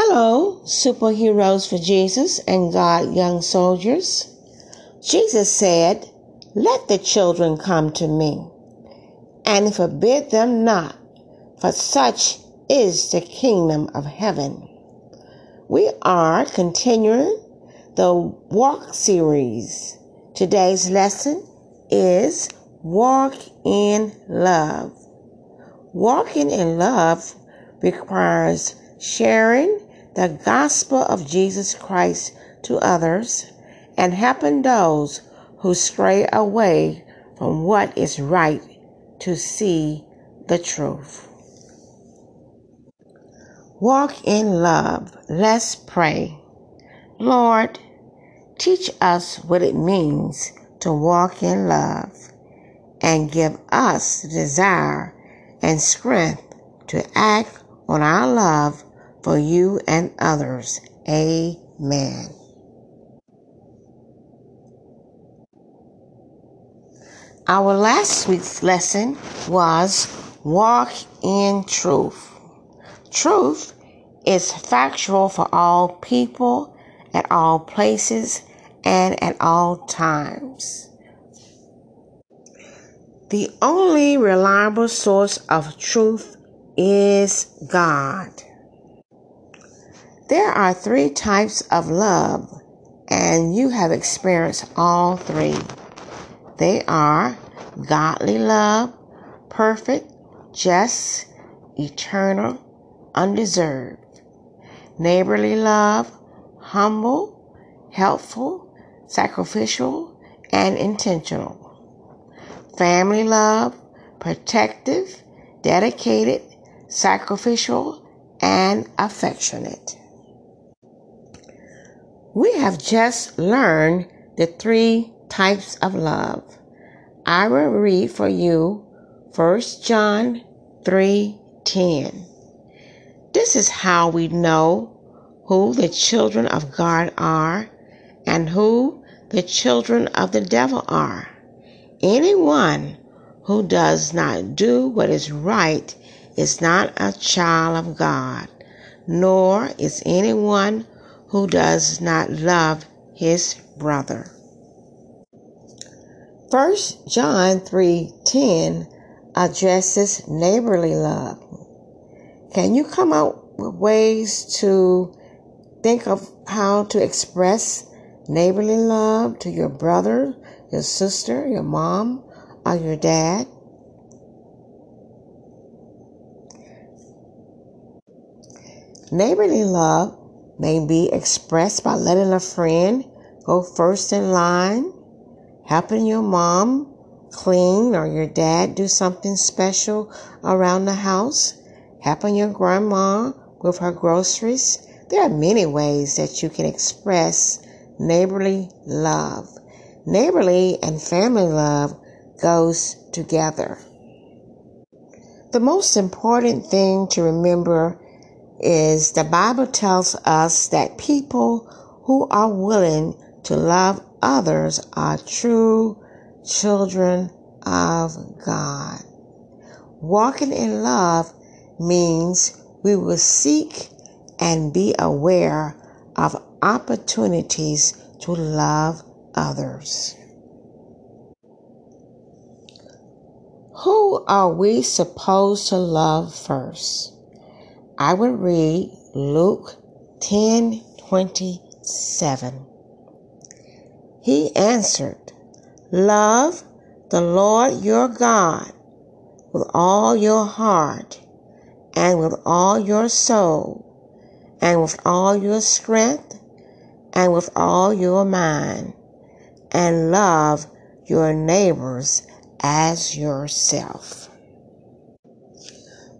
Hello, superheroes for Jesus and God young soldiers. Jesus said, Let the children come to me, and forbid them not, for such is the kingdom of heaven. We are continuing the walk series. Today's lesson is Walk in Love. Walking in love requires sharing the gospel of Jesus Christ to others and helping those who stray away from what is right to see the truth. Walk in love. Let's pray. Lord, teach us what it means to walk in love and give us desire and strength to act on our love for you and others. Amen. Our last week's lesson was Walk in Truth. Truth is factual for all people, at all places, and at all times. The only reliable source of truth is God. There are three types of love, and you have experienced all three. They are godly love, perfect, just, eternal, undeserved. Neighborly love, humble, helpful, sacrificial, and intentional. Family love, protective, dedicated, sacrificial, and affectionate. We have just learned the three types of love. I will read for you 1 John 3:10. This is how we know who the children of God are and who the children of the devil are. Anyone who does not do what is right is not a child of God, nor is anyone who does not love his brother. 1 John 3:10 addresses neighborly love. Can you come up with ways to think of how to express neighborly love to your brother, your sister, your mom, or your dad? Neighborly love may be expressed by letting a friend go first in line, helping your mom clean or your dad do something special around the house, helping your grandma with her groceries. There are many ways that you can express neighborly love. Neighborly and family love goes together. The most important thing to remember is the Bible tells us that people who are willing to love others are true children of God. Walking in love means we will seek and be aware of opportunities to love others. Who are we supposed to love first? I will read Luke 10 27. He answered, Love the Lord your God with all your heart and with all your soul and with all your strength and with all your mind and love your neighbors as yourself.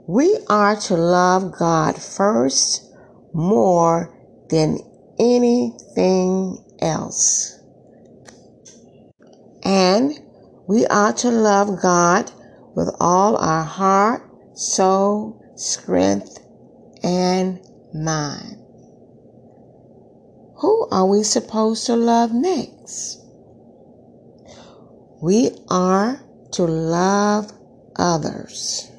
We are to love God first more than anything else. And we are to love God with all our heart, soul, strength, and mind. Who are we supposed to love next? We are to love others.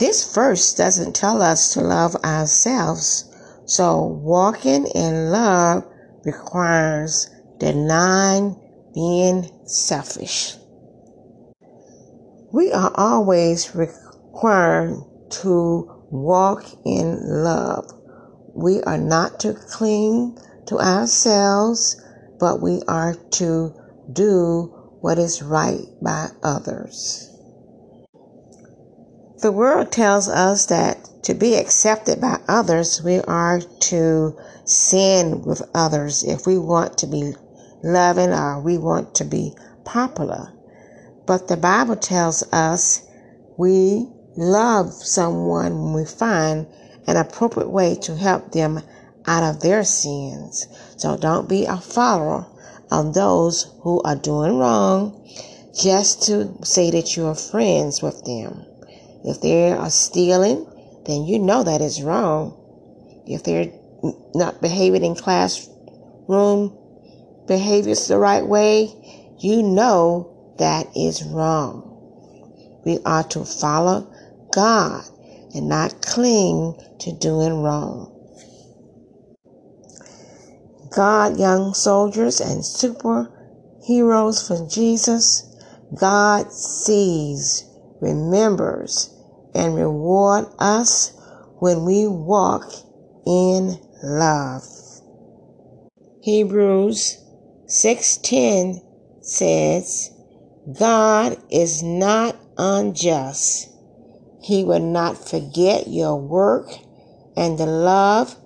This verse doesn't tell us to love ourselves. So walking in love requires denying being selfish. We are always required to walk in love. We are not to cling to ourselves, but we are to do what is right by others. The world tells us that to be accepted by others, we are to sin with others if we want to be loving or we want to be popular. But the Bible tells us we love someone when we find an appropriate way to help them out of their sins. So don't be a follower of those who are doing wrong just to say that you are friends with them. If they are stealing, then you know that is wrong. If they're not behaving in classroom behaviors the right way, you know that is wrong. We are to follow God and not cling to doing wrong. God, young soldiers and superheroes for Jesus, God sees, remembers, and reward us when we walk in love. Hebrews 6:10 says, God is not unjust. He will not forget your work and the love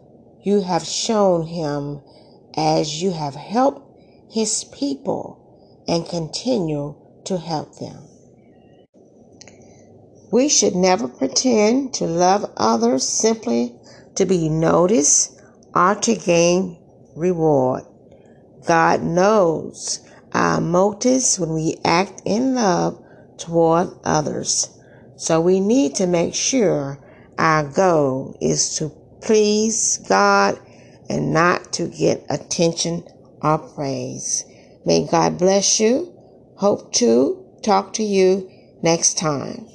you have shown him as you have helped his people and continue to help them. We should never pretend to love others simply to be noticed or to gain reward. God knows our motives when we act in love toward others. So we need to make sure our goal is to please God and not to get attention or praise. May God bless you. Hope to talk to you next time.